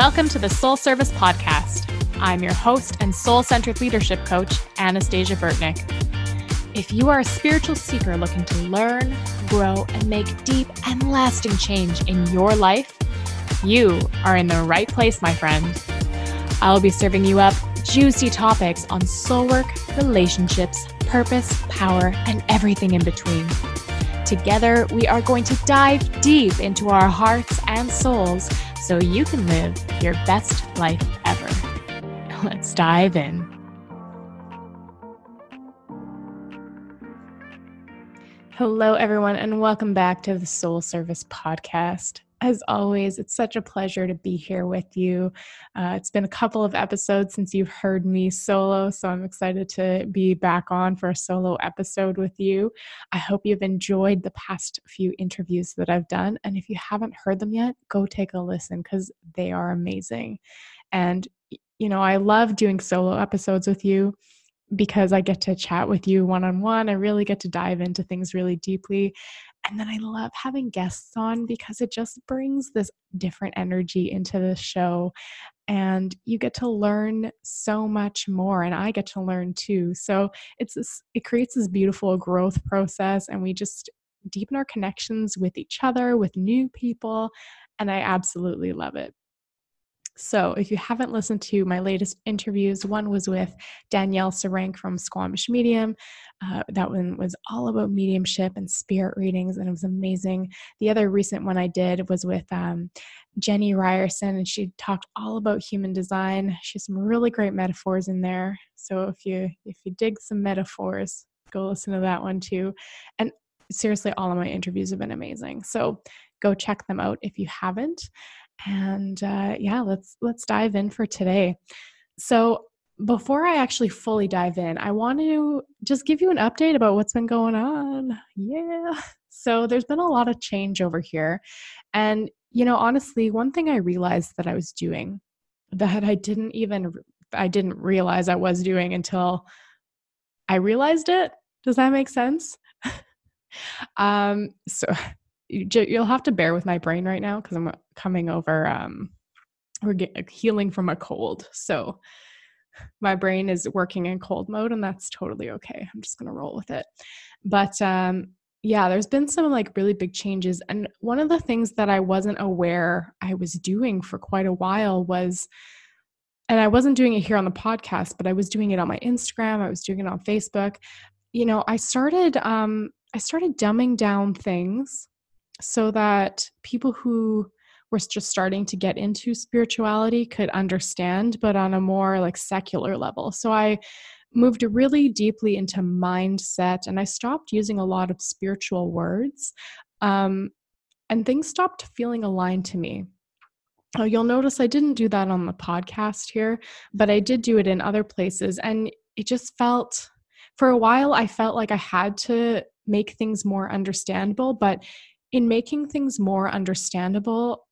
Welcome to the Soul Service Podcast. I'm your host and soul centered leadership coach, Anastasia Burtnick. If you are a spiritual seeker looking to learn, grow, and make deep and lasting change in your life, you are in the right place, my friend. I'll be serving you up juicy topics on soul work, relationships, purpose, power, and everything in between. Together, we are going to dive deep into our hearts and souls so you can live your best life ever. Let's dive in. Hello, everyone, and welcome back to the Soul Service Podcast. As always, it's such a pleasure to be here with you. Uh, it's been a couple of episodes since you've heard me solo, so I'm excited to be back on for a solo episode with you. I hope you've enjoyed the past few interviews that I've done. And if you haven't heard them yet, go take a listen because they are amazing. And, you know, I love doing solo episodes with you because I get to chat with you one on one. I really get to dive into things really deeply. And then I love having guests on because it just brings this different energy into the show. And you get to learn so much more, and I get to learn too. So it's this, it creates this beautiful growth process, and we just deepen our connections with each other, with new people, and I absolutely love it. So, if you haven't listened to my latest interviews, one was with Danielle Sarank from Squamish Medium. Uh, that one was all about mediumship and spirit readings, and it was amazing. The other recent one I did was with um, Jenny Ryerson, and she talked all about human design. She has some really great metaphors in there. So, if you if you dig some metaphors, go listen to that one too. And seriously, all of my interviews have been amazing. So, go check them out if you haven't and uh, yeah let's let's dive in for today. So before i actually fully dive in i want to just give you an update about what's been going on. Yeah. So there's been a lot of change over here. And you know honestly one thing i realized that i was doing that i didn't even i didn't realize i was doing until i realized it. Does that make sense? Um so you'll have to bear with my brain right now because I'm coming over. Um, we're get, healing from a cold, so my brain is working in cold mode, and that's totally okay. I'm just gonna roll with it. But um, yeah, there's been some like really big changes, and one of the things that I wasn't aware I was doing for quite a while was. And I wasn't doing it here on the podcast, but I was doing it on my Instagram. I was doing it on Facebook. You know, I started um, I started dumbing down things so that people who were just starting to get into spirituality could understand, but on a more like secular level. So I moved really deeply into mindset and I stopped using a lot of spiritual words. Um, and things stopped feeling aligned to me. Oh, you'll notice I didn't do that on the podcast here, but I did do it in other places. And it just felt, for a while, I felt like I had to make things more understandable, but in making things more understandable,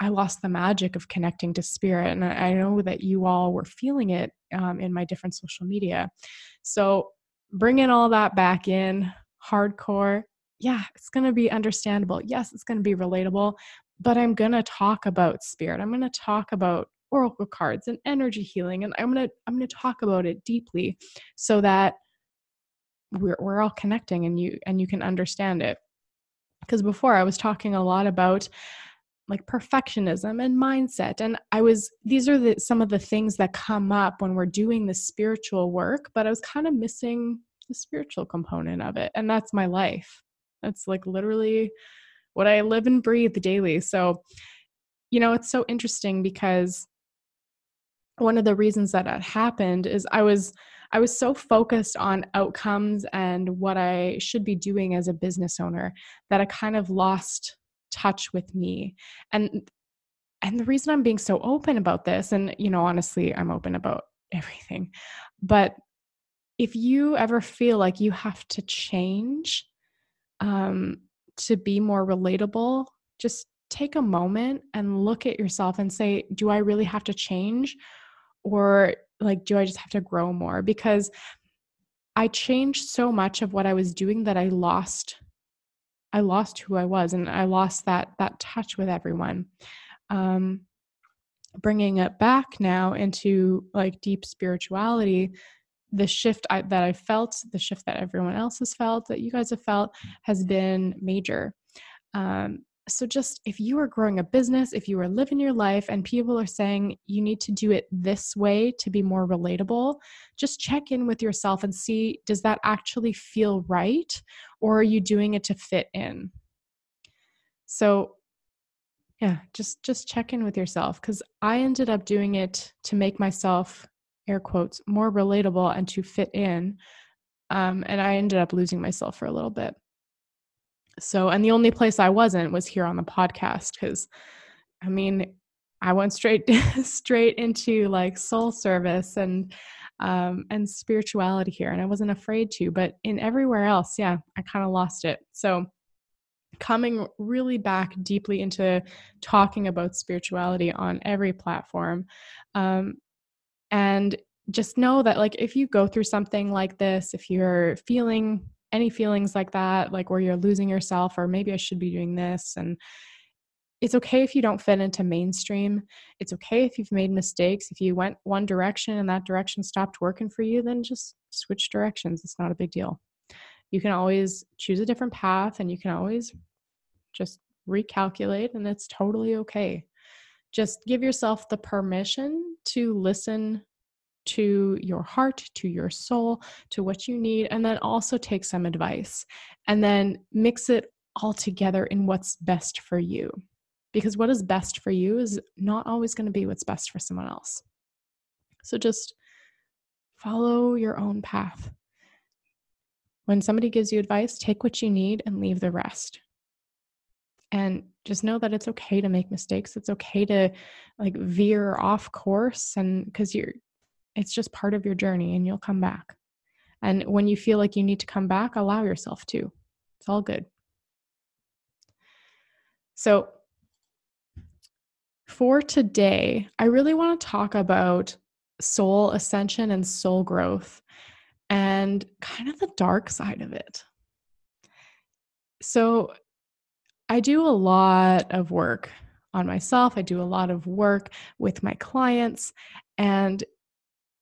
I lost the magic of connecting to spirit. And I know that you all were feeling it um, in my different social media. So bringing all that back in, hardcore, yeah, it's going to be understandable. Yes, it's going to be relatable, but I'm going to talk about spirit. I'm going to talk about oracle cards and energy healing and I'm going to I'm going to talk about it deeply so that we're we're all connecting and you and you can understand it because before I was talking a lot about like perfectionism and mindset and i was these are the some of the things that come up when we're doing the spiritual work but i was kind of missing the spiritual component of it and that's my life. That's like literally what i live and breathe daily so you know it's so interesting because one of the reasons that it happened is i was I was so focused on outcomes and what I should be doing as a business owner that I kind of lost touch with me. And and the reason I'm being so open about this and you know honestly I'm open about everything. But if you ever feel like you have to change um to be more relatable, just take a moment and look at yourself and say, do I really have to change? Or like do i just have to grow more? Because i changed so much of what i was doing that i lost i lost who i was and i lost that that touch with everyone. Um bringing it back now into like deep spirituality the shift I, that i felt the shift that everyone else has felt that you guys have felt has been major. Um, so just if you are growing a business if you are living your life and people are saying you need to do it this way to be more relatable just check in with yourself and see does that actually feel right or are you doing it to fit in? So yeah just just check in with yourself because i ended up doing it to make myself air quotes more relatable and to fit in um, and i ended up losing myself for a little bit so, and the only place I wasn't was here on the podcast because I mean, I went straight straight into like soul service and um, and spirituality here, and I wasn't afraid to. But in everywhere else, yeah, I kind of lost it. So coming really back deeply into talking about spirituality on every platform, um, and just know that like if you go through something like this, if you're feeling any feelings like that, like where you're losing yourself, or maybe I should be doing this. And it's okay if you don't fit into mainstream. It's okay if you've made mistakes. If you went one direction and that direction stopped working for you, then just switch directions. It's not a big deal. You can always choose a different path and you can always just recalculate, and it's totally okay. Just give yourself the permission to listen to your heart, to your soul, to what you need, and then also take some advice and then mix it all together in what's best for you. Because what is best for you is not always going to be what's best for someone else. So just follow your own path. When somebody gives you advice, take what you need and leave the rest. And just know that it's okay to make mistakes. It's okay to like veer off course and because you're it's just part of your journey and you'll come back. And when you feel like you need to come back, allow yourself to. It's all good. So, for today, I really want to talk about soul ascension and soul growth and kind of the dark side of it. So, I do a lot of work on myself, I do a lot of work with my clients, and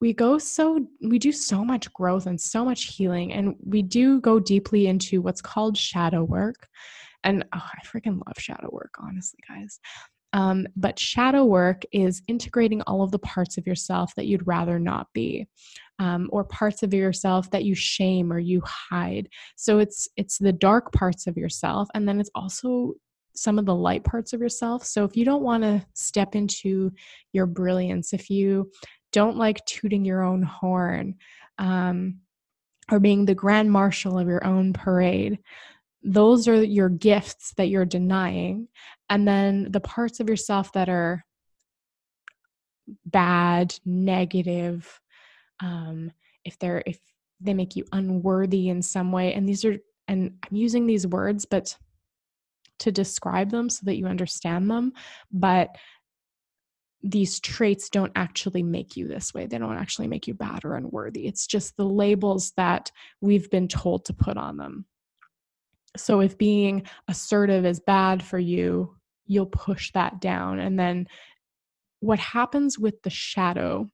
we go so we do so much growth and so much healing and we do go deeply into what's called shadow work. And oh, i freaking love shadow work honestly guys. Um, but shadow work is integrating all of the parts of yourself that you'd rather not be um, or parts of yourself that you shame or you hide. So it's it's the dark parts of yourself and then it's also some of the light parts of yourself. So if you don't want to step into your brilliance if you don't like tooting your own horn um, or being the grand marshal of your own parade. Those are your gifts that you're denying. And then the parts of yourself that are bad, negative, um, if they're, if they make you unworthy in some way, and these are, and I'm using these words, but to describe them so that you understand them, but these traits don't actually make you this way. They don't actually make you bad or unworthy. It's just the labels that we've been told to put on them. So if being assertive is bad for you, you'll push that down. And then what happens with the shadow?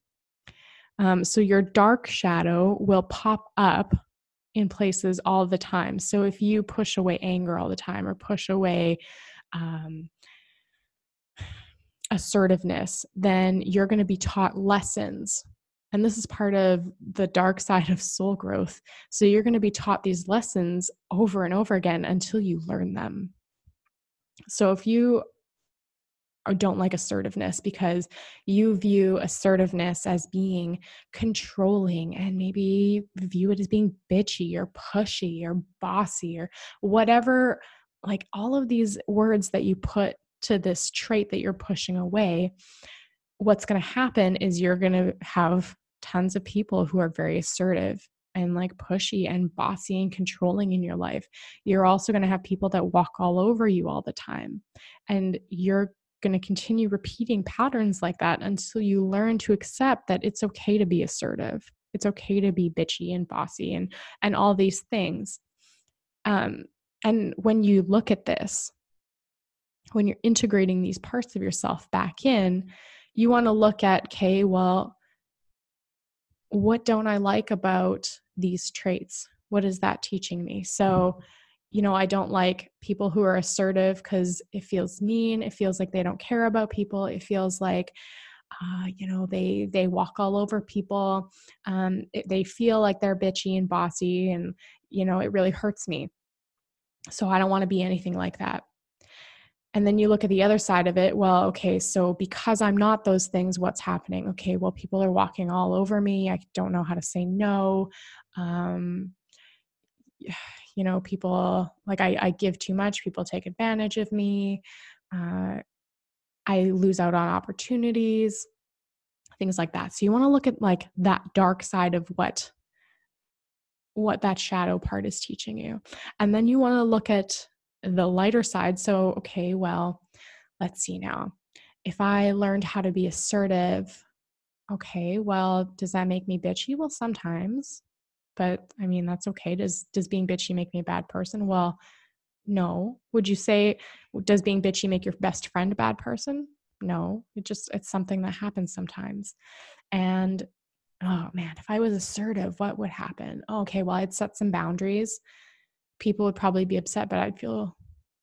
Um, so your dark shadow will pop up in places all the time. So if you push away anger all the time or push away, um, assertiveness, then you're going to be taught lessons. And this is part of the dark side of soul growth. So you're going to be taught these lessons over and over again until you learn them. So if you uh, don't like assertiveness because you view assertiveness as being controlling and maybe view it as being bitchy or pushy or bossy or whatever like all of these words that you put to this trait that you're pushing away, what's going to happen is you're going to have tons of people who are very assertive and like pushy and bossy and controlling in your life. You're also going to have people that walk all over you all the time. And you're going to continue repeating patterns like that until you learn to accept that it's okay to be assertive. It's okay to be bitchy and bossy and and all these things. Um, and when you look at this, when you're integrating these parts of yourself back in, you want to look at, okay, well, what don't I like about these traits? What is that teaching me? So, you know, I don't like people who are assertive because it feels mean. It feels like they don't care about people. It feels like, uh, you know, they they walk all over people. Um, it, they feel like they're bitchy and bossy, and you know, it really hurts me. So I don't want to be anything like that. And then you look at the other side of it. Well, okay, so because I'm not those things, what's happening? Okay, well, people are walking all over me. I don't know how to say no. Um, you know, people like I, I give too much, people take advantage of me. Uh, I lose out on opportunities, things like that. So you want to look at like that dark side of what what that shadow part is teaching you. And then you want to look at the lighter side. So, okay, well, let's see now. If I learned how to be assertive, okay, well, does that make me bitchy? Well, sometimes. But I mean, that's okay. Does does being bitchy make me a bad person? Well, no. Would you say does being bitchy make your best friend a bad person? No. It just it's something that happens sometimes. And oh man, if I was assertive, what would happen? Okay, well, I'd set some boundaries people would probably be upset, but I'd feel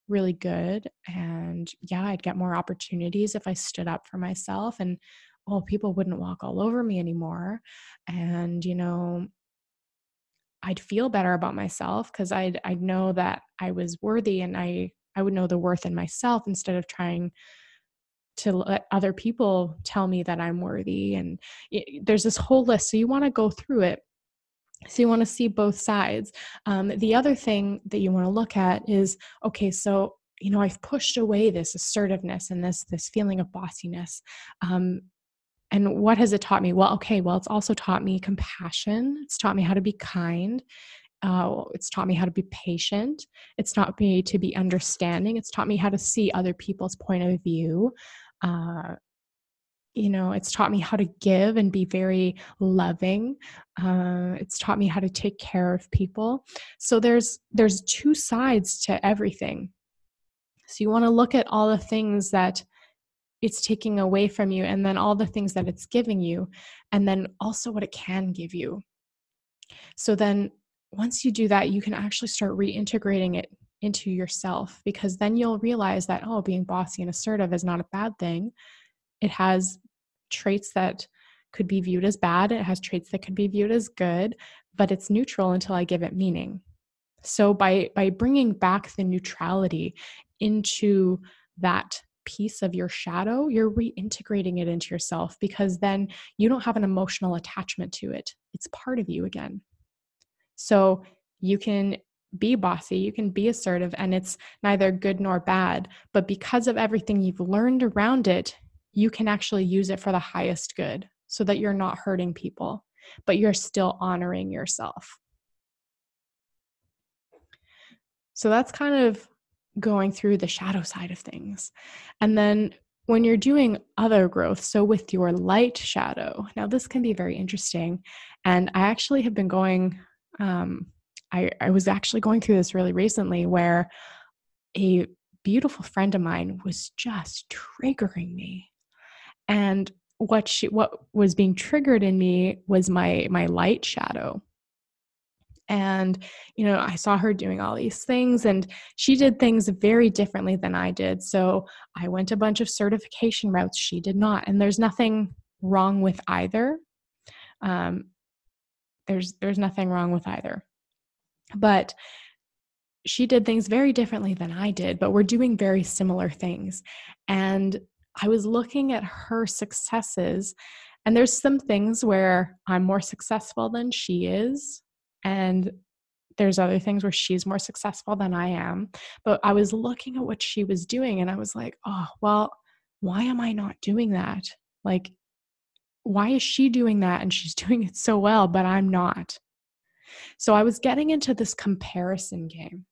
really good. And yeah, I'd get more opportunities if I stood up for myself and oh, people wouldn't walk all over me anymore. And, you know, I'd feel better about myself because I'd I'd know that I was worthy and I I would know the worth in myself instead of trying to let other people tell me that I'm worthy. And it, there's this whole list. So you want to go through it so you want to see both sides. Um, the other thing that you want to look at is okay, so you know I've pushed away this assertiveness and this this feeling of bossiness. Um, and what has it taught me? Well, okay, well, it's also taught me compassion. It's taught me how to be kind. Uh, it's taught me how to be patient. It's taught me to be understanding. It's taught me how to see other people's point of view. Uh, you know it's taught me how to give and be very loving uh, it's taught me how to take care of people. So there's there's two sides to everything. So you want to look at all the things that it's taking away from you and then all the things that it's giving you and then also what it can give you. So then once you do that you can actually start reintegrating it into yourself because then you'll realize that oh being bossy and assertive is not a bad thing it has traits that could be viewed as bad, it has traits that could be viewed as good, but it's neutral until I give it meaning. So by by bringing back the neutrality into that piece of your shadow, you're reintegrating it into yourself because then you don't have an emotional attachment to it. It's part of you again. So you can be bossy, you can be assertive, and it's neither good nor bad. But because of everything you've learned around it, you can actually use it for the highest good so that you're not hurting people, but you're still honoring yourself. So that's kind of going through the shadow side of things. And then when you're doing other growth, so with your light shadow, now this can be very interesting. And I actually have been going, um, I, I was actually going through this really recently where a beautiful friend of mine was just triggering me and what she what was being triggered in me was my my light shadow. And you know i saw her doing all these things and she did things very differently than i did. So i went a bunch of certification routes she did not and there's nothing wrong with either. Um, there's there's nothing wrong with either. But she did things very differently than i did but we're doing very similar things. And I was looking at her successes, and there's some things where I'm more successful than she is, and there's other things where she's more successful than I am. But I was looking at what she was doing, and I was like, oh, well, why am I not doing that? Like, why is she doing that and she's doing it so well, but I'm not? So I was getting into this comparison game.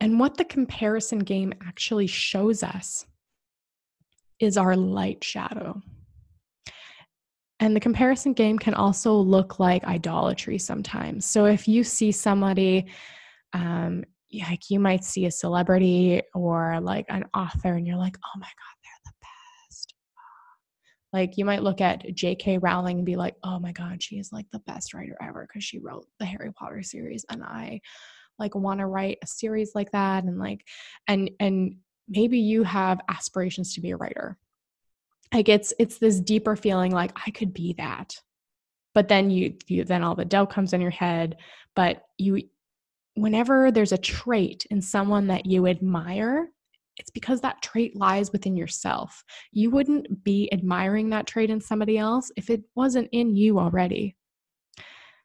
And what the comparison game actually shows us is our light shadow. And the comparison game can also look like idolatry sometimes. So if you see somebody, um, like you might see a celebrity or like an author, and you're like, oh my God, they're the best. Like you might look at J.K. Rowling and be like, oh my God, she is like the best writer ever because she wrote the Harry Potter series. And I like want to write a series like that. And like, and, and maybe you have aspirations to be a writer. Like it's, it's this deeper feeling like I could be that. But then you, you, then all the doubt comes in your head. But you, whenever there's a trait in someone that you admire, it's because that trait lies within yourself. You wouldn't be admiring that trait in somebody else if it wasn't in you already.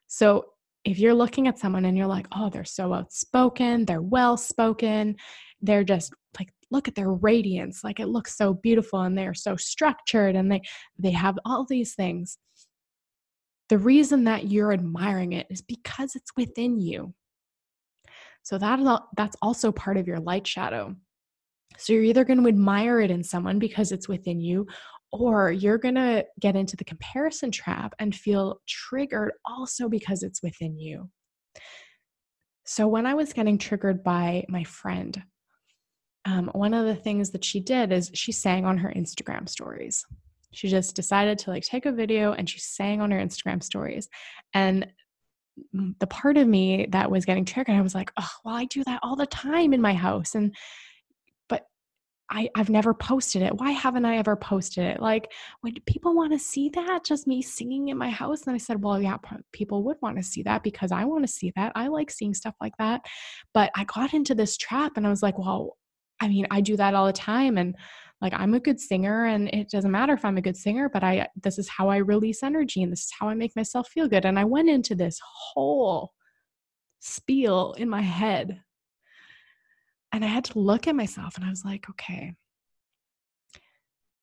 So, if you're looking at someone and you're like, oh, they're so outspoken, they're well spoken, they're just like, look at their radiance, like it looks so beautiful and they're so structured and they they have all these things. The reason that you're admiring it is because it's within you. So that is all, that's also part of your light shadow. So you're either going to admire it in someone because it's within you, or you're going to get into the comparison trap and feel triggered also because it's within you. So when I was getting triggered by my friend, um, one of the things that she did is she sang on her Instagram stories. She just decided to like take a video and she sang on her Instagram stories. And the part of me that was getting triggered, I was like, oh, well, I do that all the time in my house. And I, I've never posted it. Why haven't I ever posted it? Like, would people want to see that? Just me singing in my house? And I said, well, yeah, people would want to see that because I want to see that. I like seeing stuff like that. But I got into this trap and I was like, well, I mean, I do that all the time. And like, I'm a good singer and it doesn't matter if I'm a good singer, but I, this is how I release energy and this is how I make myself feel good. And I went into this whole spiel in my head and I had to look at myself and I was like, okay,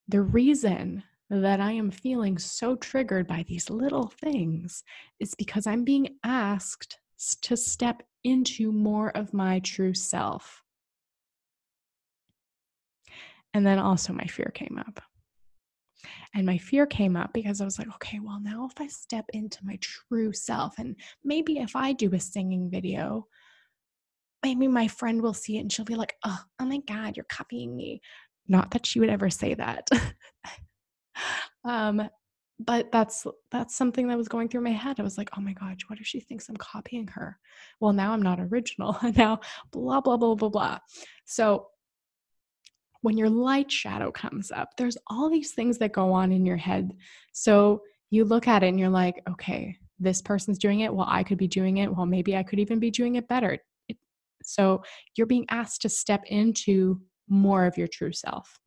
the reason that I am feeling so triggered by these little things is because I'm being asked to step into more of my true self. And then also my fear came up. And my fear came up because I was like, okay, well, now if I step into my true self, and maybe if I do a singing video, maybe my friend will see it and she'll be like, oh, oh my God, you're copying me. Not that she would ever say that. um, but that's that's something that was going through my head. I was like, oh my God, what if she thinks I'm copying her? Well, now I'm not original. And now blah blah blah blah blah. So when your light shadow comes up, there's all these things that go on in your head. So you look at it and you're like, okay, this person's doing it. Well, I could be doing it. Well, maybe I could even be doing it better. So you're being asked to step into more of your true self.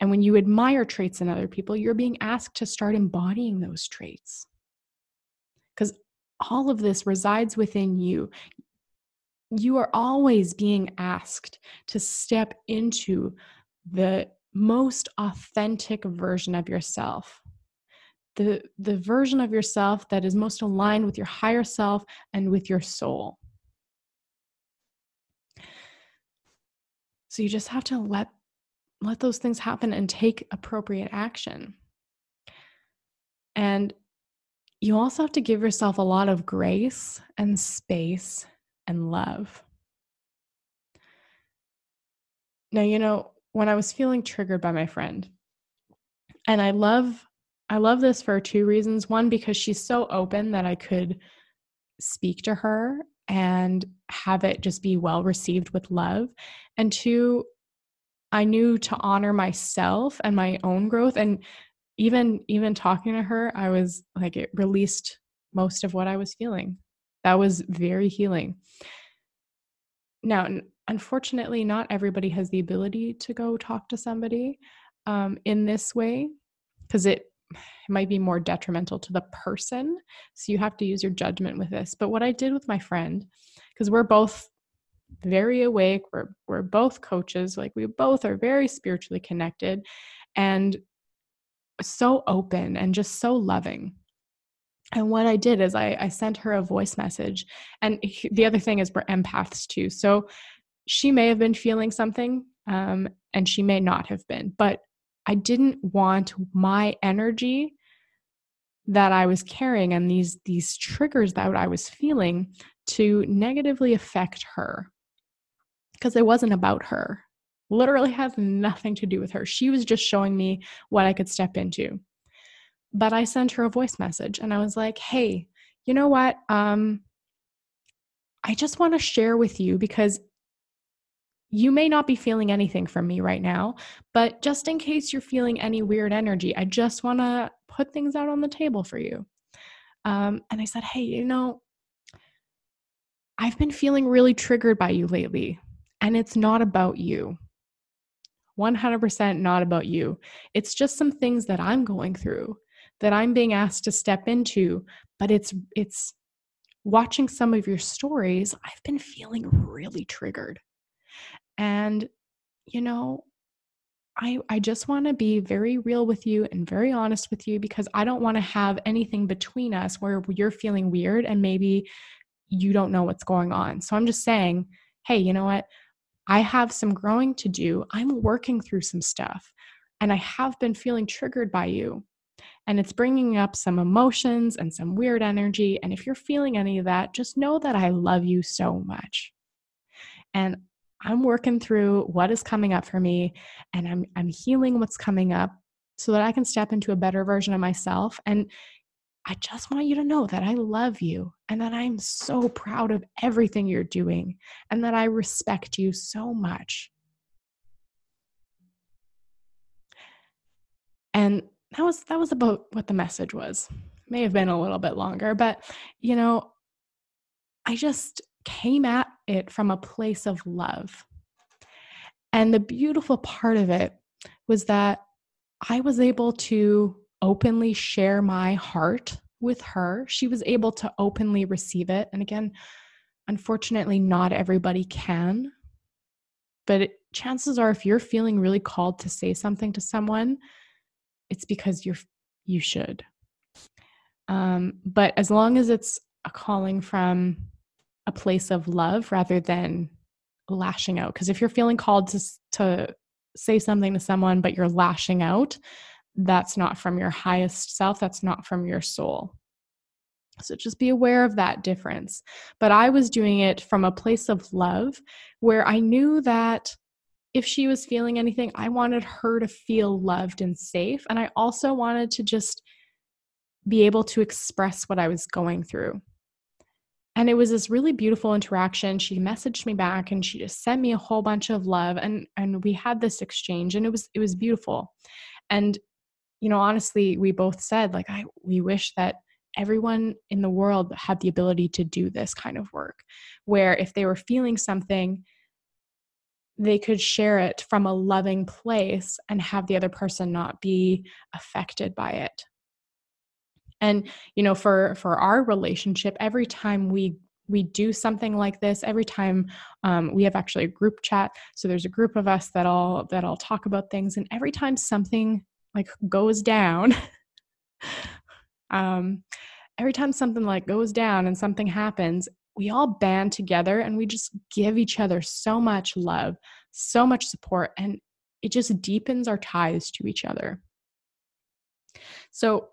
And when you admire traits in other people, you're being asked to start embodying those traits. Because all of this resides within you. You are always being asked to step into the most authentic version of yourself. The, the version of yourself that is most aligned with your higher self and with your soul. So you just have to let let those things happen and take appropriate action. And you also have to give yourself a lot of grace and space and love. Now, you know, when I was feeling triggered by my friend, and I love I love this for two reasons. One because she's so open that I could speak to her and have it just be well received with love. And two, I knew to honor myself and my own growth and even even talking to her, I was like it released most of what I was feeling. That was very healing. Now, unfortunately, not everybody has the ability to go talk to somebody um, in this way because it it might be more detrimental to the person. So you have to use your judgment with this. But what I did with my friend, because we're both very awake, we're we're both coaches, like we both are very spiritually connected and so open and just so loving. And what I did is I, I sent her a voice message. And the other thing is we're empaths too. So she may have been feeling something um, and she may not have been. But I didn't want my energy that I was carrying and these these triggers that I was feeling to negatively affect her because it wasn't about her. Literally has nothing to do with her. She was just showing me what I could step into. But I sent her a voice message and I was like, hey, you know what? Um, I just want to share with you because you may not be feeling anything from me right now, but just in case you're feeling any weird energy, I just want to put things out on the table for you. Um, and I said, Hey, you know, I've been feeling really triggered by you lately, and it's not about you. 100% not about you. It's just some things that I'm going through that I'm being asked to step into, but it's it's watching some of your stories, I've been feeling really triggered. And you know, I I just want to be very real with you and very honest with you because I don't want to have anything between us where you're feeling weird and maybe you don't know what's going on. So I'm just saying, hey, you know what? I have some growing to do. I'm working through some stuff and I have been feeling triggered by you. And it's bringing up some emotions and some weird energy. And if you're feeling any of that, just know that I love you so much. And I'm working through what is coming up for me and I'm I'm healing what's coming up so that I can step into a better version of myself and I just want you to know that I love you and that I'm so proud of everything you're doing and that I respect you so much. And that was that was about what the message was. May have been a little bit longer, but you know, I just came at it from a place of love. And the beautiful part of it was that I was able to openly share my heart with her. She was able to openly receive it. And again, unfortunately, not everybody can. But it, chances are, if you're feeling really called to say something to someone, it's because you're you should. Um, but as long as it's a calling from a place of love rather than lashing out, because if you're feeling called to to say something to someone but you're lashing out, that's not from your highest self, that's not from your soul. So just be aware of that difference. But I was doing it from a place of love where I knew that if she was feeling anything, I wanted her to feel loved and safe. And I also wanted to just be able to express what I was going through. And it was this really beautiful interaction. She messaged me back and she just sent me a whole bunch of love and and we had this exchange and it was it was beautiful. And you know, honestly, we both said like I we wish that everyone in the world had the ability to do this kind of work where if they were feeling something they could share it from a loving place and have the other person not be affected by it and you know for for our relationship every time we we do something like this every time um, we have actually a group chat so there's a group of us that all that all talk about things and every time something like goes down um, every time something like goes down and something happens we all band together and we just give each other so much love so much support and it just deepens our ties to each other. So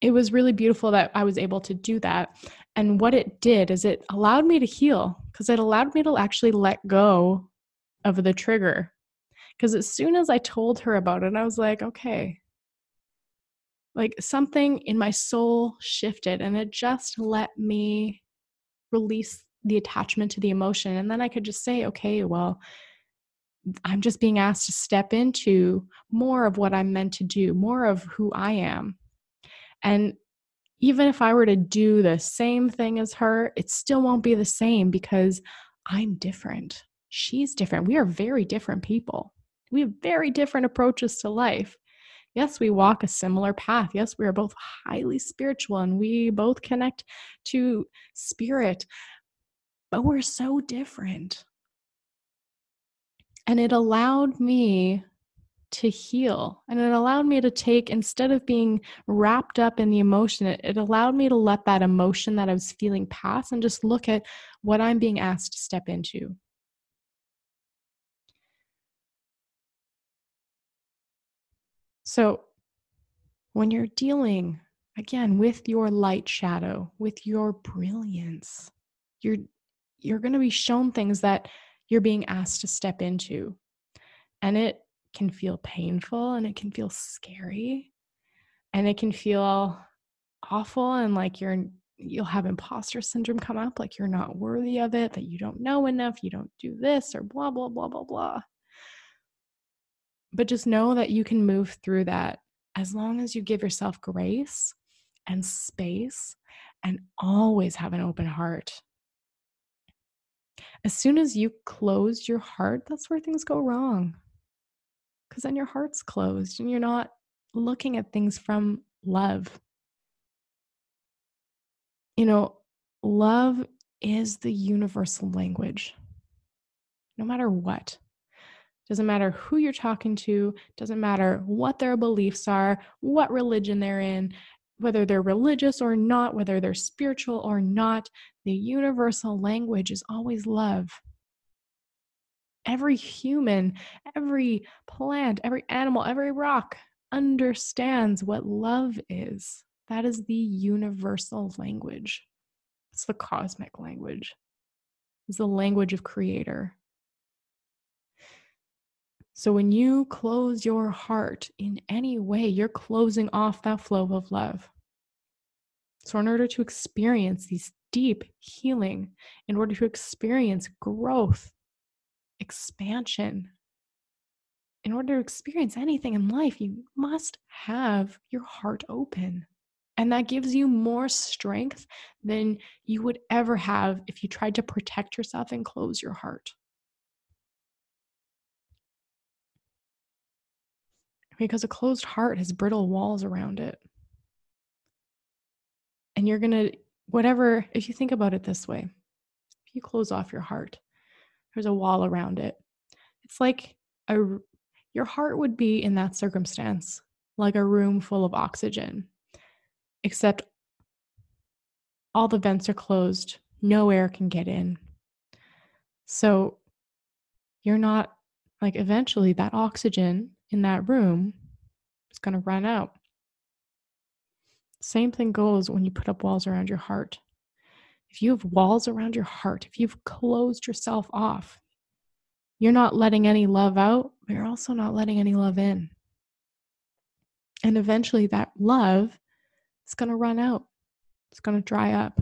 it was really beautiful that I was able to do that. And what it did is it allowed me to heal because it allowed me to actually let go of the trigger. Because as soon as I told her about it, I was like, okay, like something in my soul shifted and it just let me release the attachment to the emotion. And then I could just say, okay, well, I'm just being asked to step into more of what I'm meant to do, more of who I am. And even if I were to do the same thing as her, it still won't be the same because I'm different. She's different. We are very different people. We have very different approaches to life. Yes, we walk a similar path. Yes, we are both highly spiritual and we both connect to spirit, but we're so different. And it allowed me to heal. And it allowed me to take, instead of being wrapped up in the emotion, it, it, allowed me to let that emotion that I was feeling pass and just look at what I'm being asked to step into. So, when you're dealing again with your light shadow, with your brilliance, you're you're going to be shown things that you're being asked to step into And it can feel painful and it can feel scary and it can feel awful and like you're you'll have imposter syndrome come up like you're not worthy of it that you don't know enough you don't do this or blah blah blah blah blah. But just know that you can move through that as long as you give yourself grace and space and always have an open heart. As soon as you close your heart that's where things go wrong because then your heart's closed and you're not looking at things from love. You know, love is the universal language. No matter what. Doesn't matter who you're talking to, doesn't matter what their beliefs are, what religion they're in, whether they're religious or not, whether they're spiritual or not, the universal language is always love. Every human, every plant, every animal, every rock understands what love is. That is the universal language. It's the cosmic language. It's the language of creator. So when you close your heart in any way, you're closing off that flow of love. So, in order to experience these deep healing, in order to experience growth, expansion, in order to experience anything in life, you must have your heart open. And that gives you more strength than you would ever have if you tried to protect yourself and close your heart. Because a closed heart has brittle walls around it. And you're going to, whatever, if you think about it this way, if you close off your heart, there's a wall around it. It's like a your heart would be in that circumstance like a room full of oxygen, except all the vents are closed, no air can get in. So you're not like eventually that oxygen in that room is going to run out. Same thing goes when you put up walls around your heart. If you have walls around your heart, if you've closed yourself off, you're not letting any love out, but you're also not letting any love in. And eventually that love is going to run out, it's going to dry up.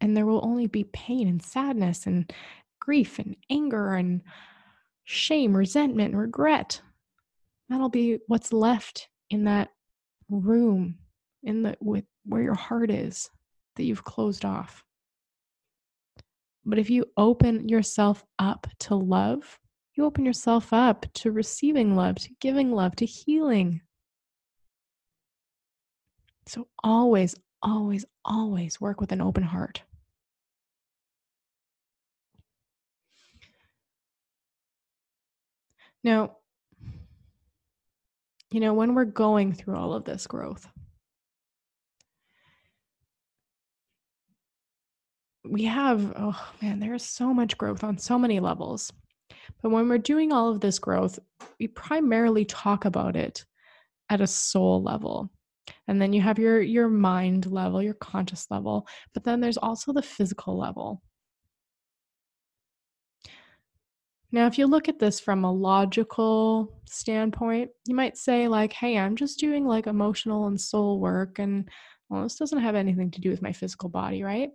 And there will only be pain and sadness and grief and anger and shame, resentment, regret. That'll be what's left in that room in the with where your heart is that you've closed off. But if you open yourself up to love, you open yourself up to receiving love, to giving love, to healing. So always, always, always work with an open heart. Now, you know, when we're going through all of this growth, we have, oh man, there's so much growth on so many levels. But when we're doing all of this growth, we primarily talk about it at a soul level. And then you have your your mind level, your conscious level, but then there's also the physical level. Now, if you look at this from a logical standpoint, you might say like, "Hey, I'm just doing like emotional and soul work and well, this doesn't have anything to do with my physical body, right?"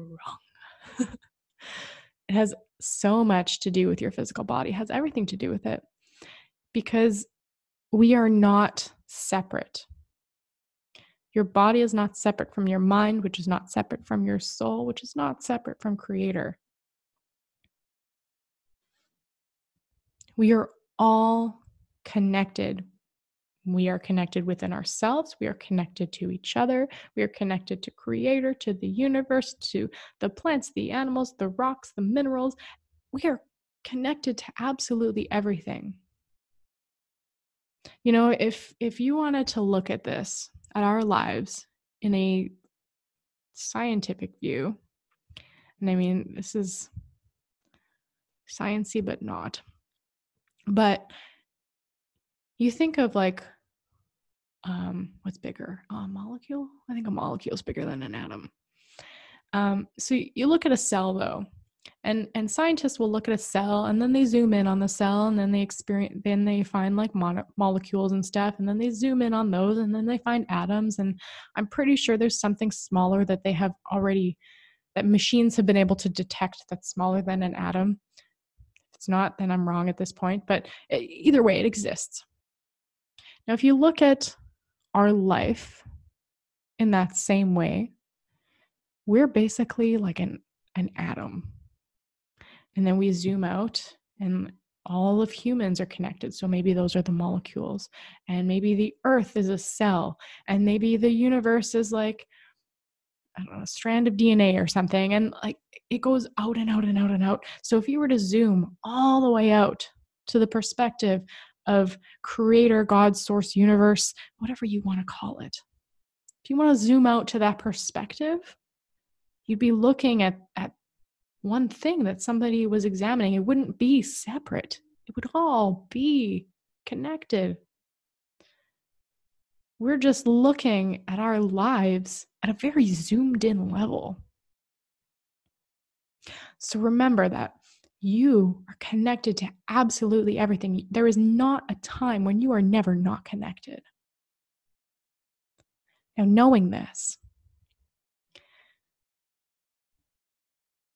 Wrong. it has so much to do with your physical body, it has everything to do with it because we are not separate. Your body is not separate from your mind, which is not separate from your soul, which is not separate from Creator. We are all connected we are connected within ourselves. We are connected to each other. We are connected to Creator, to the universe, to the plants, the animals, the rocks, the minerals. We are connected to absolutely everything. You know, if if you wanted to look at this, at our lives in a scientific view, and I mean this is sciency but not. But you think of like um, what's bigger? A molecule? I think a molecule is bigger than an atom. Um, so you look at a cell though, and and scientists will look at a cell and then they zoom in on the cell and then they experience then they find like molecules and stuff and then they zoom in on those and then they find atoms and i'm pretty sure there's something smaller that they have already that machines have been able to detect that's smaller than an atom if it's not then i'm wrong at this point but either way it exists now if you look at our life in that same way we're basically like an an atom and then we zoom out and all of humans are connected. So maybe those are the molecules. And maybe the earth is a cell. And maybe the universe is like, I don't know, a strand of DNA or something. And like it goes out and out and out and out. So if you were to zoom all the way out to the perspective of creator, God, source, universe, whatever you want to call it, if you want to zoom out to that perspective, you'd be looking at, at one thing that somebody was examining. It wouldn't be separate, it would all be connected. We're just looking at our lives at a very zoomed in level. So remember that you are connected to absolutely everything. There is not a time when you are never not connected. Now, knowing this,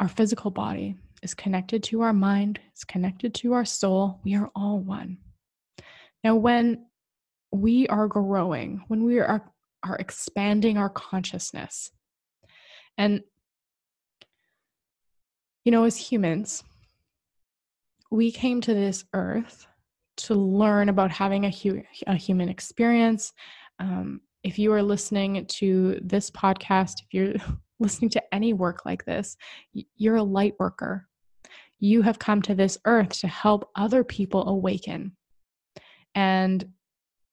Our physical body is connected to our mind, it's connected to our soul. We are all one. Now, when we are growing, when we are, are expanding our consciousness, and you know, as humans, we came to this earth to learn about having a, hu- a human experience. Um, if you are listening to this podcast, if you're listening to any work like this, you're a light worker. You have come to this earth to help other people awaken. And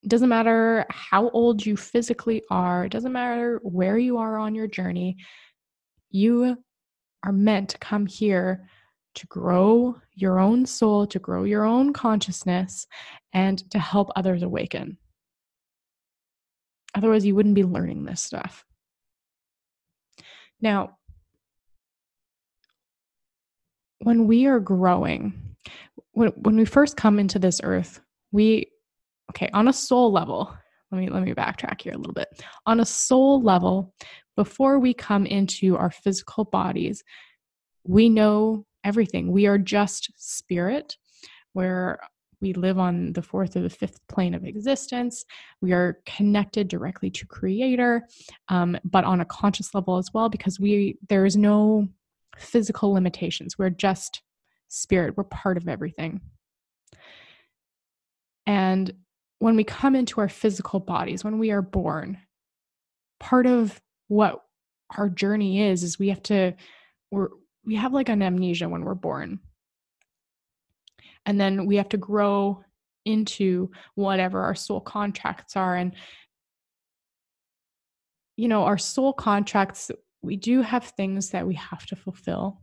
it doesn't matter how old you physically are, it doesn't matter where you are on your journey, you are meant to come here to grow your own soul, to grow your own consciousness, and to help others awaken. Otherwise, you wouldn't be learning this stuff. Now, when we are growing, when, when we first come into this earth, we, okay, on a soul level, let me let me backtrack here a little bit. On a soul level, before we come into our physical bodies, we know everything. We are just spirit. We're we live on the fourth or the fifth plane of existence. We are connected directly to Creator, um, but on a conscious level as well, because we there is no physical limitations. We're just spirit. We're part of everything. And when we come into our physical bodies, when we are born, part of what our journey is is we have to we're we have like an amnesia when we're born. And then we have to grow into whatever our soul contracts are and you know our soul contracts we do have things that we have to fulfill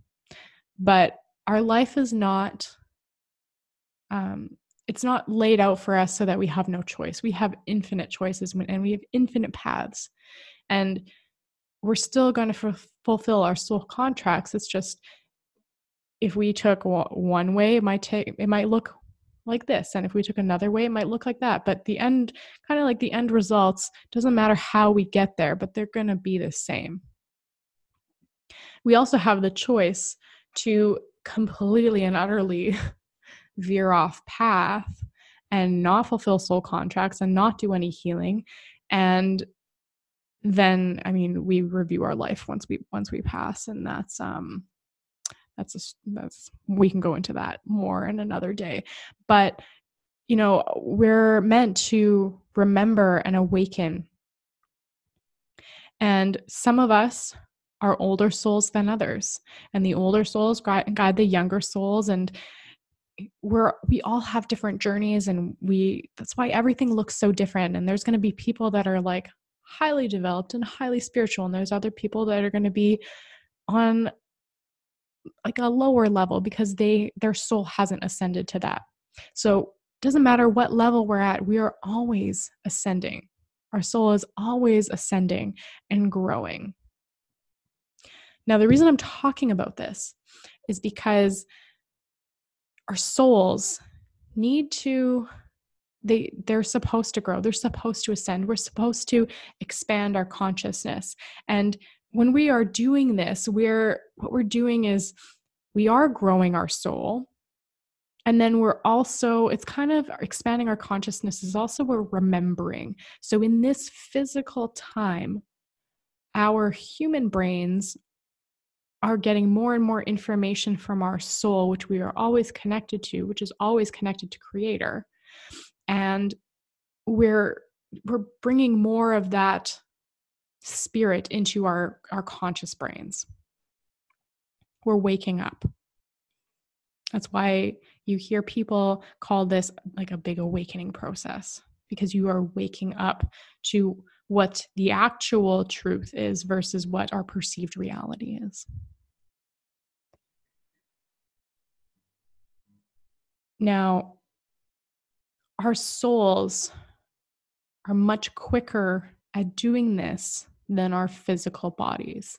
but our life is not um it's not laid out for us so that we have no choice. We have infinite choices and we have infinite paths. And we're still going to f- fulfill our soul contracts. It's just if we took one way it might take it might look like this and if we took another way it might look like that. But the end kind of like the end results doesn't matter how we get there but they're going to be the same. We also have the choice to completely and utterly veer off path and not fulfill soul contracts and not do any healing. And then i mean we review our life once we once we pass and that's um that's a, that's we can go into that more in another day. But you know we're meant to remember and awaken. And some of us are older souls than others and the older souls guide, guide the younger souls and we're we all have different journeys and we that's why everything looks so different and there's going to be people that are like highly developed and highly spiritual and there's other people that are going to be on like a lower level because they their soul hasn't ascended to that. So it doesn't matter what level we're at we are always ascending. Our soul is always ascending and growing. Now the reason i'm talking about this is because our souls need to they they're supposed to grow they're supposed to ascend we're supposed to expand our consciousness. And when we are doing this we're what we're doing is we are growing our soul. And then we're also it's kind of expanding our consciousness is also we're remembering. So in this physical time our human brains are getting more and more information from our soul which we are always connected to which is always connected to creator and we're we're bringing more of that spirit into our our conscious brains we're waking up that's why you hear people call this like a big awakening process because you are waking up to what the actual truth is versus what our perceived reality is. Now, our souls are much quicker at doing this than our physical bodies.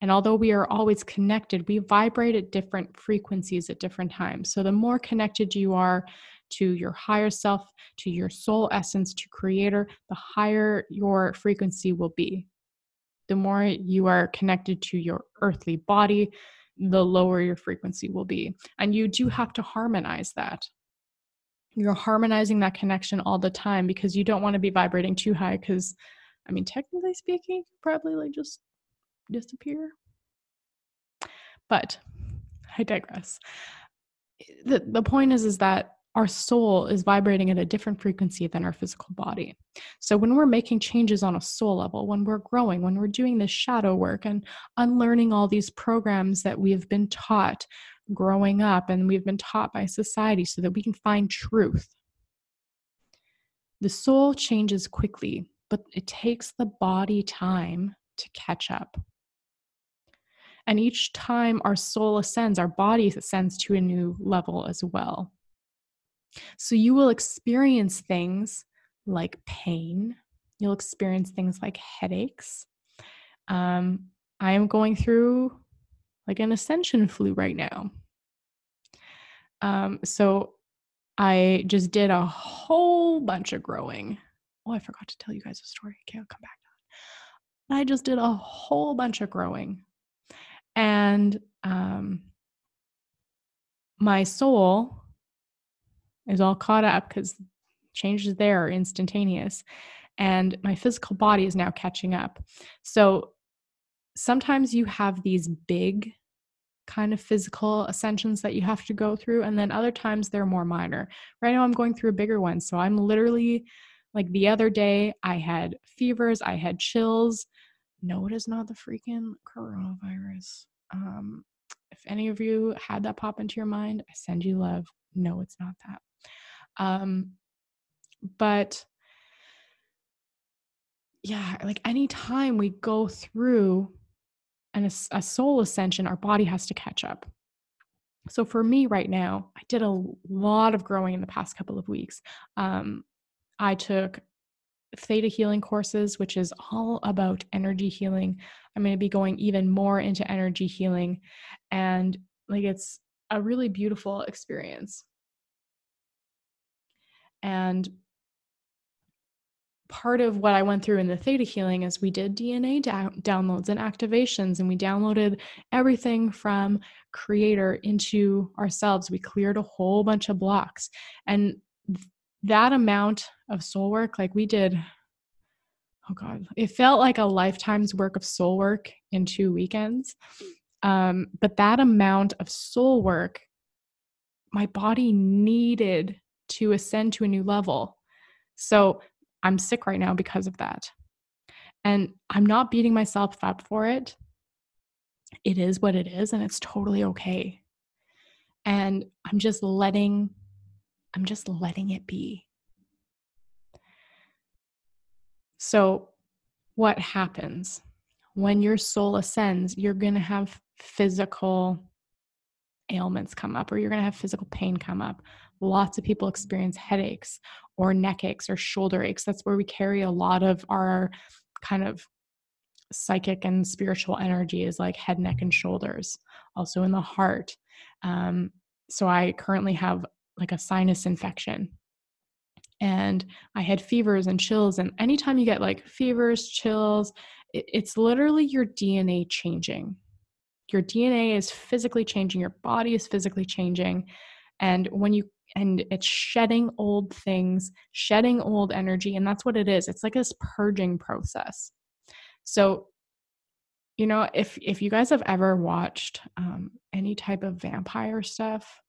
And although we are always connected, we vibrate at different frequencies at different times. So the more connected you are to your higher self, to your soul essence, to creator, the higher your frequency will be. The more you are connected to your earthly body, the lower your frequency will be. And you do have to harmonize that. You're harmonizing that connection all the time because you don't want to be vibrating too high because I mean technically speaking, probably like just disappear. But I digress. Eh, the, the point is is that our soul is vibrating at a different frequency than our physical body. So when we're making changes on a soul level, when we're growing, when we're doing this shadow work and unlearning all these programs that we have been taught growing up and we've been taught by society so that we can find truth. The soul changes quickly, but it takes the body time to catch up. And each time our soul ascends, our body ascends to a new level as well. So you will experience things like pain, you'll experience things like headaches. Um, I am going through like an ascension flu right now. Um, so I just did a whole bunch of growing. Oh, I forgot to tell you guys a story. Okay, I'll come back. I just did a whole bunch of growing and um, my soul is all caught up because changes there are instantaneous. And my physical body is now catching up. So sometimes you have these big kind of physical ascensions that you have to go through. And then other times they're more minor. Right now, I'm going through a bigger one. So I'm literally like the other day, I had fevers, I had chills, no, it is not the freaking coronavirus. Um, if any of you had that pop into your mind, I send you love. No, it's not that. Um, but yeah, like anytime we go through an, a soul ascension, our body has to catch up. So for me right now, I did a lot of growing in the past couple of weeks. Um, I took theta healing courses, which is all about energy healing. I'm going to be going even more into energy healing. And like it's a really beautiful experience. And part of what I went through in the theta healing is we did DNA da- downloads and activations, and we downloaded everything from creator into ourselves. We cleared a whole bunch of blocks. And that amount of soul work, like we did, oh God, it felt like a lifetime's work of soul work in two weekends. Um, but that amount of soul work, my body needed to ascend to a new level. So I'm sick right now because of that. And I'm not beating myself up for it. It is what it is, and it's totally okay. And I'm just letting I'm just letting it be. So, what happens when your soul ascends? You're going to have physical ailments come up, or you're going to have physical pain come up. Lots of people experience headaches or neck aches or shoulder aches. That's where we carry a lot of our kind of psychic and spiritual energy is like head, neck, and shoulders, also in the heart. Um, so I currently have like a sinus infection. And I had fevers and chills. And anytime you get like fevers, chills, it, it's literally your DNA changing. Your DNA is physically changing, your body is physically changing. And when you and it's shedding old things, shedding old energy. And that's what it is. It's like this purging process. So, you know, if if you guys have ever watched um, any type of vampire stuff,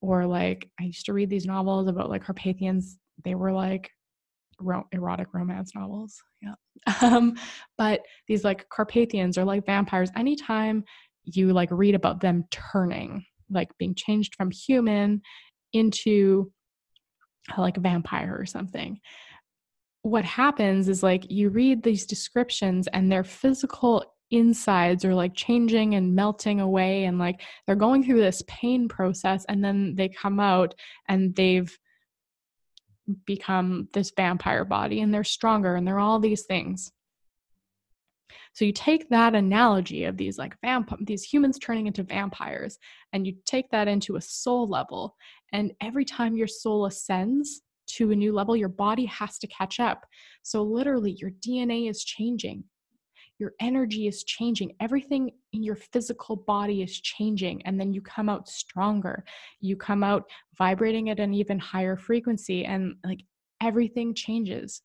or like I used to read these novels about like Carpathians, they were like ro- erotic romance novels. Yeah. Um, but these like Carpathians or like vampires, anytime you like read about them turning, like being changed from human into like a vampire or something, what happens is like you read these descriptions and their physical insides are like changing and melting away and like they're going through this pain process and then they come out and they've become this vampire body and they're stronger and they're all these things so you take that analogy of these like vamp these humans turning into vampires and you take that into a soul level and every time your soul ascends to a new level, your body has to catch up. So, literally, your DNA is changing, your energy is changing, everything in your physical body is changing. And then you come out stronger. You come out vibrating at an even higher frequency, and like everything changes.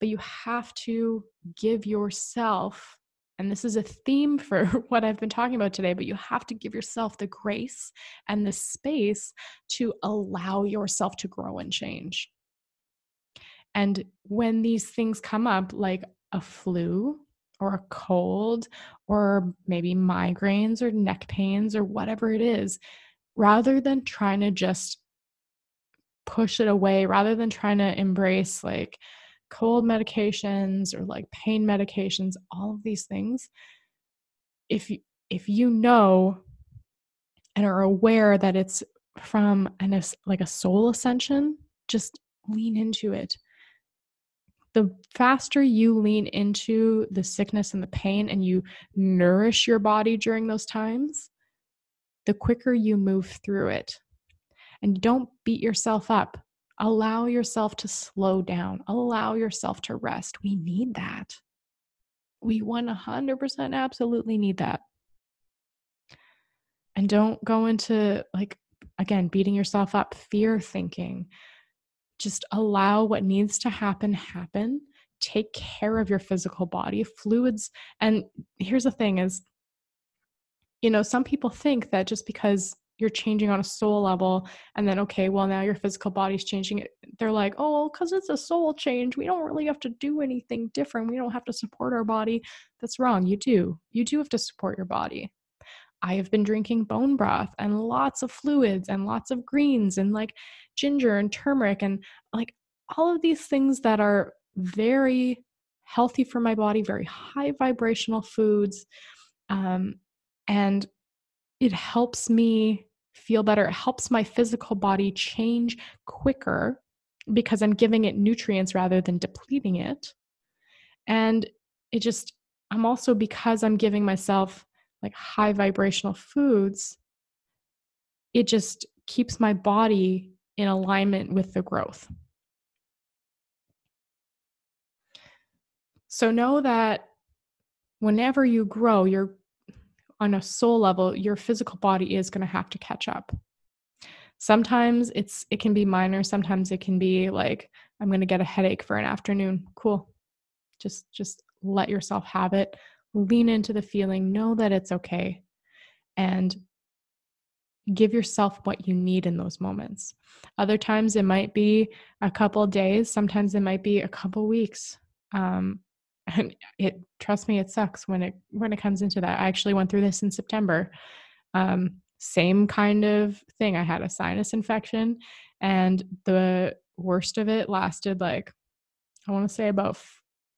But you have to give yourself and this is a theme for what I've been talking about today, but you have to give yourself the grace and the space to allow yourself to grow and change. And when these things come up, like a flu or a cold, or maybe migraines or neck pains or whatever it is, rather than trying to just push it away, rather than trying to embrace like cold medications or like pain medications, all of these things, if you, if you know and are aware that it's from an like a soul ascension, just lean into it the faster you lean into the sickness and the pain and you nourish your body during those times, the quicker you move through it. And don't beat yourself up. Allow yourself to slow down, allow yourself to rest. We need that. We 100% absolutely need that. And don't go into, like, again, beating yourself up, fear thinking, just allow what needs to happen happen. Take care of your physical body fluids and here's the thing is you know some people think that just because you're changing on a soul level and then okay well now your physical body's changing they're like oh because it's a soul change we don't really have to do anything different we don't have to support our body that's wrong you do. You do have to support your body I have been drinking bone broth and lots of fluids and lots of greens and like ginger and turmeric and like all of these things that are very healthy for my body, very high vibrational foods. Um, and it helps me feel better. It helps my physical body change quicker because I'm giving it nutrients rather than depleting it. And it just, I'm also because I'm giving myself like high vibrational foods, it just keeps my body in alignment with the growth. So know that whenever you grow, you're on a soul level, your physical body is going to have to catch up. Sometimes it's it can be minor, sometimes it can be like I'm going to get a headache for an afternoon. Cool. Just just let yourself have it lean into the feeling, know that it's okay, and give yourself what you need in those moments. Other times it might be a couple days, sometimes it might be a couple weeks. Um, and it trust me, it sucks when it when it comes into that. I actually went through this in September. Um, same kind of thing. I had a sinus infection, and the worst of it lasted like I want to say about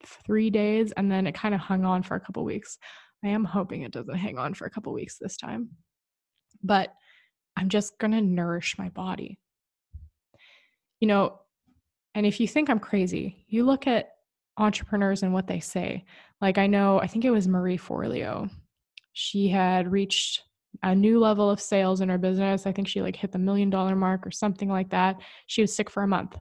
three days and then it kind of hung on for a couple weeks. I am hoping it doesn't hang on for a couple weeks this time. But I'm just going to nourish my body. You know, and if you think I'm crazy, you look at entrepreneurs and what they say. Like I know, I think it was Marie Forleo. She had reached a new level of sales in her business. I think she like hit the million dollar mark or something like that. She was sick for a month.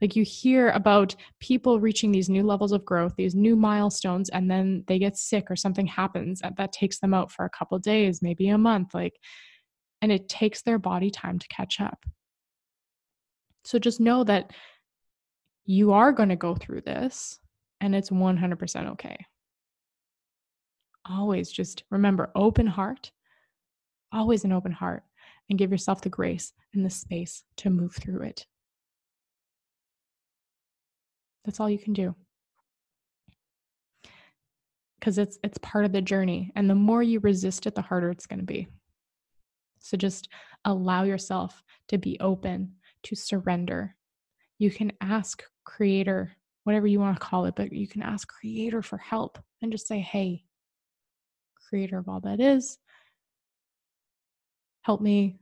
Like you hear about people reaching these new levels of growth, these new milestones, and then they get sick or something happens that, takes them out for a couple days, maybe a month. Like, and it takes their body time to catch up. So just know that you are going to go through this and it's 100% okay. Always just remember open heart, always an open heart, and give yourself the grace and the space to move through it. That's all you can do. Cuz it's it's part of the journey and the more you resist it the harder it's going to be. So just allow yourself to be open, to surrender. You can ask creator, whatever you want to call it, but you can ask creator for help and just say, "Hey, creator of all that is, help me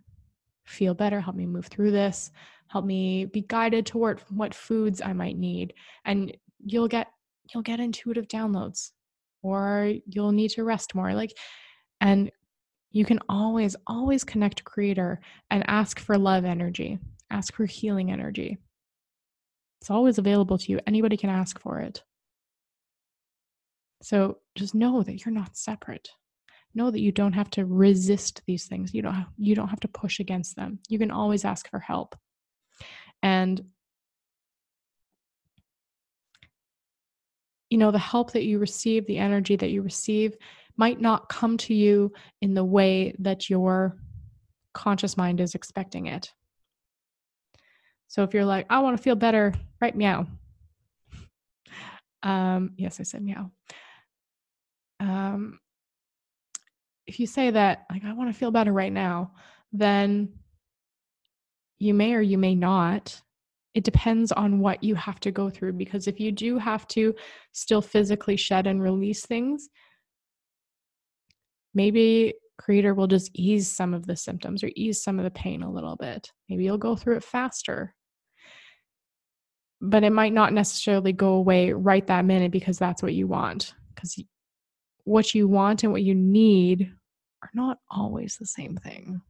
feel better, help me move through this help me be guided toward what foods I might need. And you'll get you'll get intuitive downloads or you'll need to rest more. Like and you can always always connect to creator and ask for love energy, ask for healing energy. It's always available to you. Anybody can ask for it. So just know that you're not separate. Know that you don't have to resist these things. You don't have, you don't have to push against them. You can always ask for help. And you know, the help that you receive, the energy that you receive might not come to you in the way that your conscious mind is expecting it. So if you're like, I want to feel better, right? Meow. Um, yes, I said meow. Um, if you say that, like, I want to feel better right now, then you may or you may not. It depends on what you have to go through because if you do have to still physically shed and release things, maybe creator will just ease some of the symptoms or ease some of the pain a little bit. Maybe you'll go through it faster. But it might not necessarily go away right that minute because that's what you want. Because what you want and what you need are not always the same thing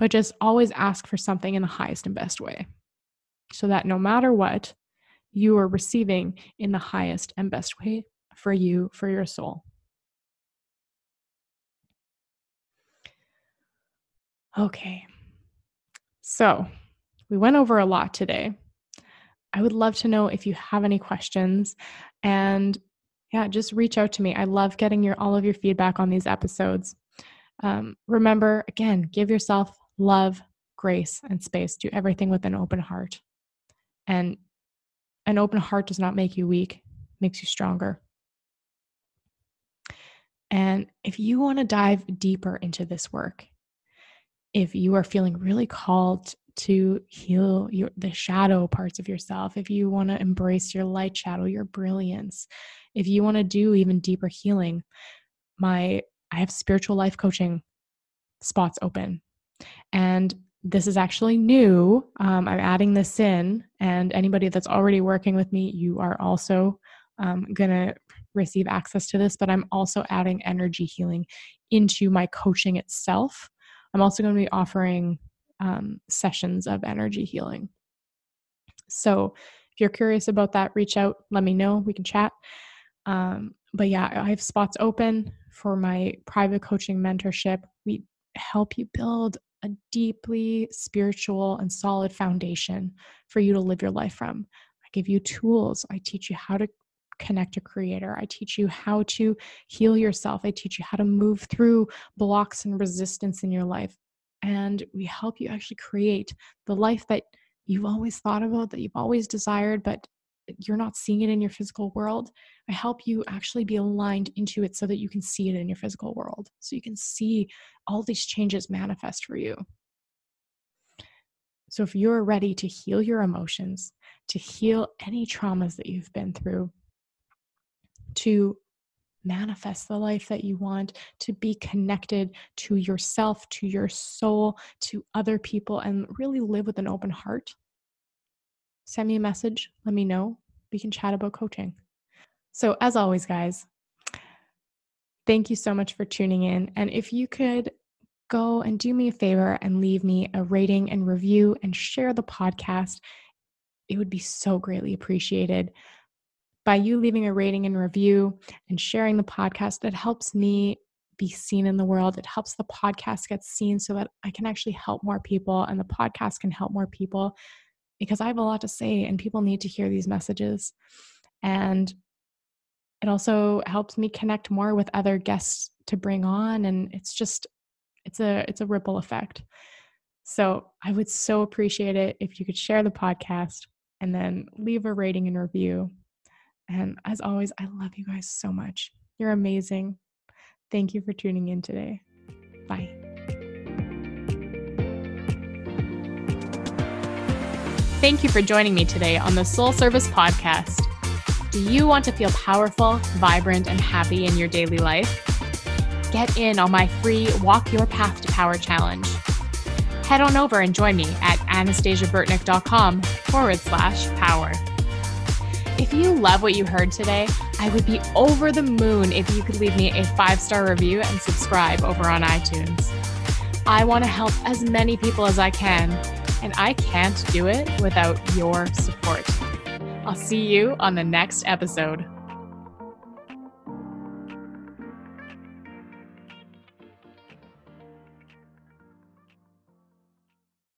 but just always ask for something in the highest and best way so that no matter what, you are receiving in the highest and best way for you, for your soul. Okay, so we went over a lot today. I would love to know if you have any questions and yeah, just reach out to me. I love getting your all of your feedback on these episodes. Um, remember, again, give yourself love, grace, and space. Do everything with an open heart. And an open heart does not make you weak, makes you stronger. And if you want to dive deeper into this work, if you are feeling really called to heal your the shadow parts of yourself, if you want to embrace your light shadow, your brilliance, if you want to do even deeper healing, my I have spiritual life coaching spots open. And this is actually new. Um, I'm adding this in, and anybody that's already working with me, you are also um, going to receive access to this. But I'm also adding energy healing into my coaching itself. I'm also going to be offering um, sessions of energy healing. So if you're curious about that, reach out, let me know. We can chat. Um, but yeah, I have spots open for my private coaching mentorship. We help you build a deeply spiritual and solid foundation for you to live your life from. I give you tools. I teach you how to connect to creator. I teach you how to heal yourself. I teach you how to move through blocks and resistance in your life. And we help you actually create the life that you've always thought about, that you've always desired, but you're not seeing it in your physical world, I help you actually be aligned into it so that you can see it in your physical world. So you can see all these changes manifest for you. So if you're ready to heal your emotions, to heal any traumas that you've been through, to manifest the life that you want, to be connected to yourself, to your soul, to other people, and really live with an open heart, send me a message. Let me know. We can chat about coaching. So, as always, guys, thank you so much for tuning in. And if you could go and do me a favor and leave me a rating and review and share the podcast, it would be so greatly appreciated. By you leaving a rating and review and sharing the podcast, it helps me be seen in the world. It helps the podcast get seen so that I can actually help more people and the podcast can help more people because I have a lot to say and people need to hear these messages. And it also helps me connect more with other guests to bring on and it's just it's a it's a ripple effect. So, I would so appreciate it if you could share the podcast and then leave a rating and review. And as always, I love you guys so much. You're amazing. Thank you for tuning in today. Bye. Thank you for joining me today on the Soul Service Podcast. Do you want to feel powerful, vibrant, and happy in your daily life? Get in on my free Walk Your Path to Power challenge. Head on over and join me at anastasiaburtnick.com forward slash power. If you love what you heard today, I would be over the moon if you could leave me a five star review and subscribe over on iTunes. I want to help as many people as I can and I can't do it without your support. I'll see you on the next episode.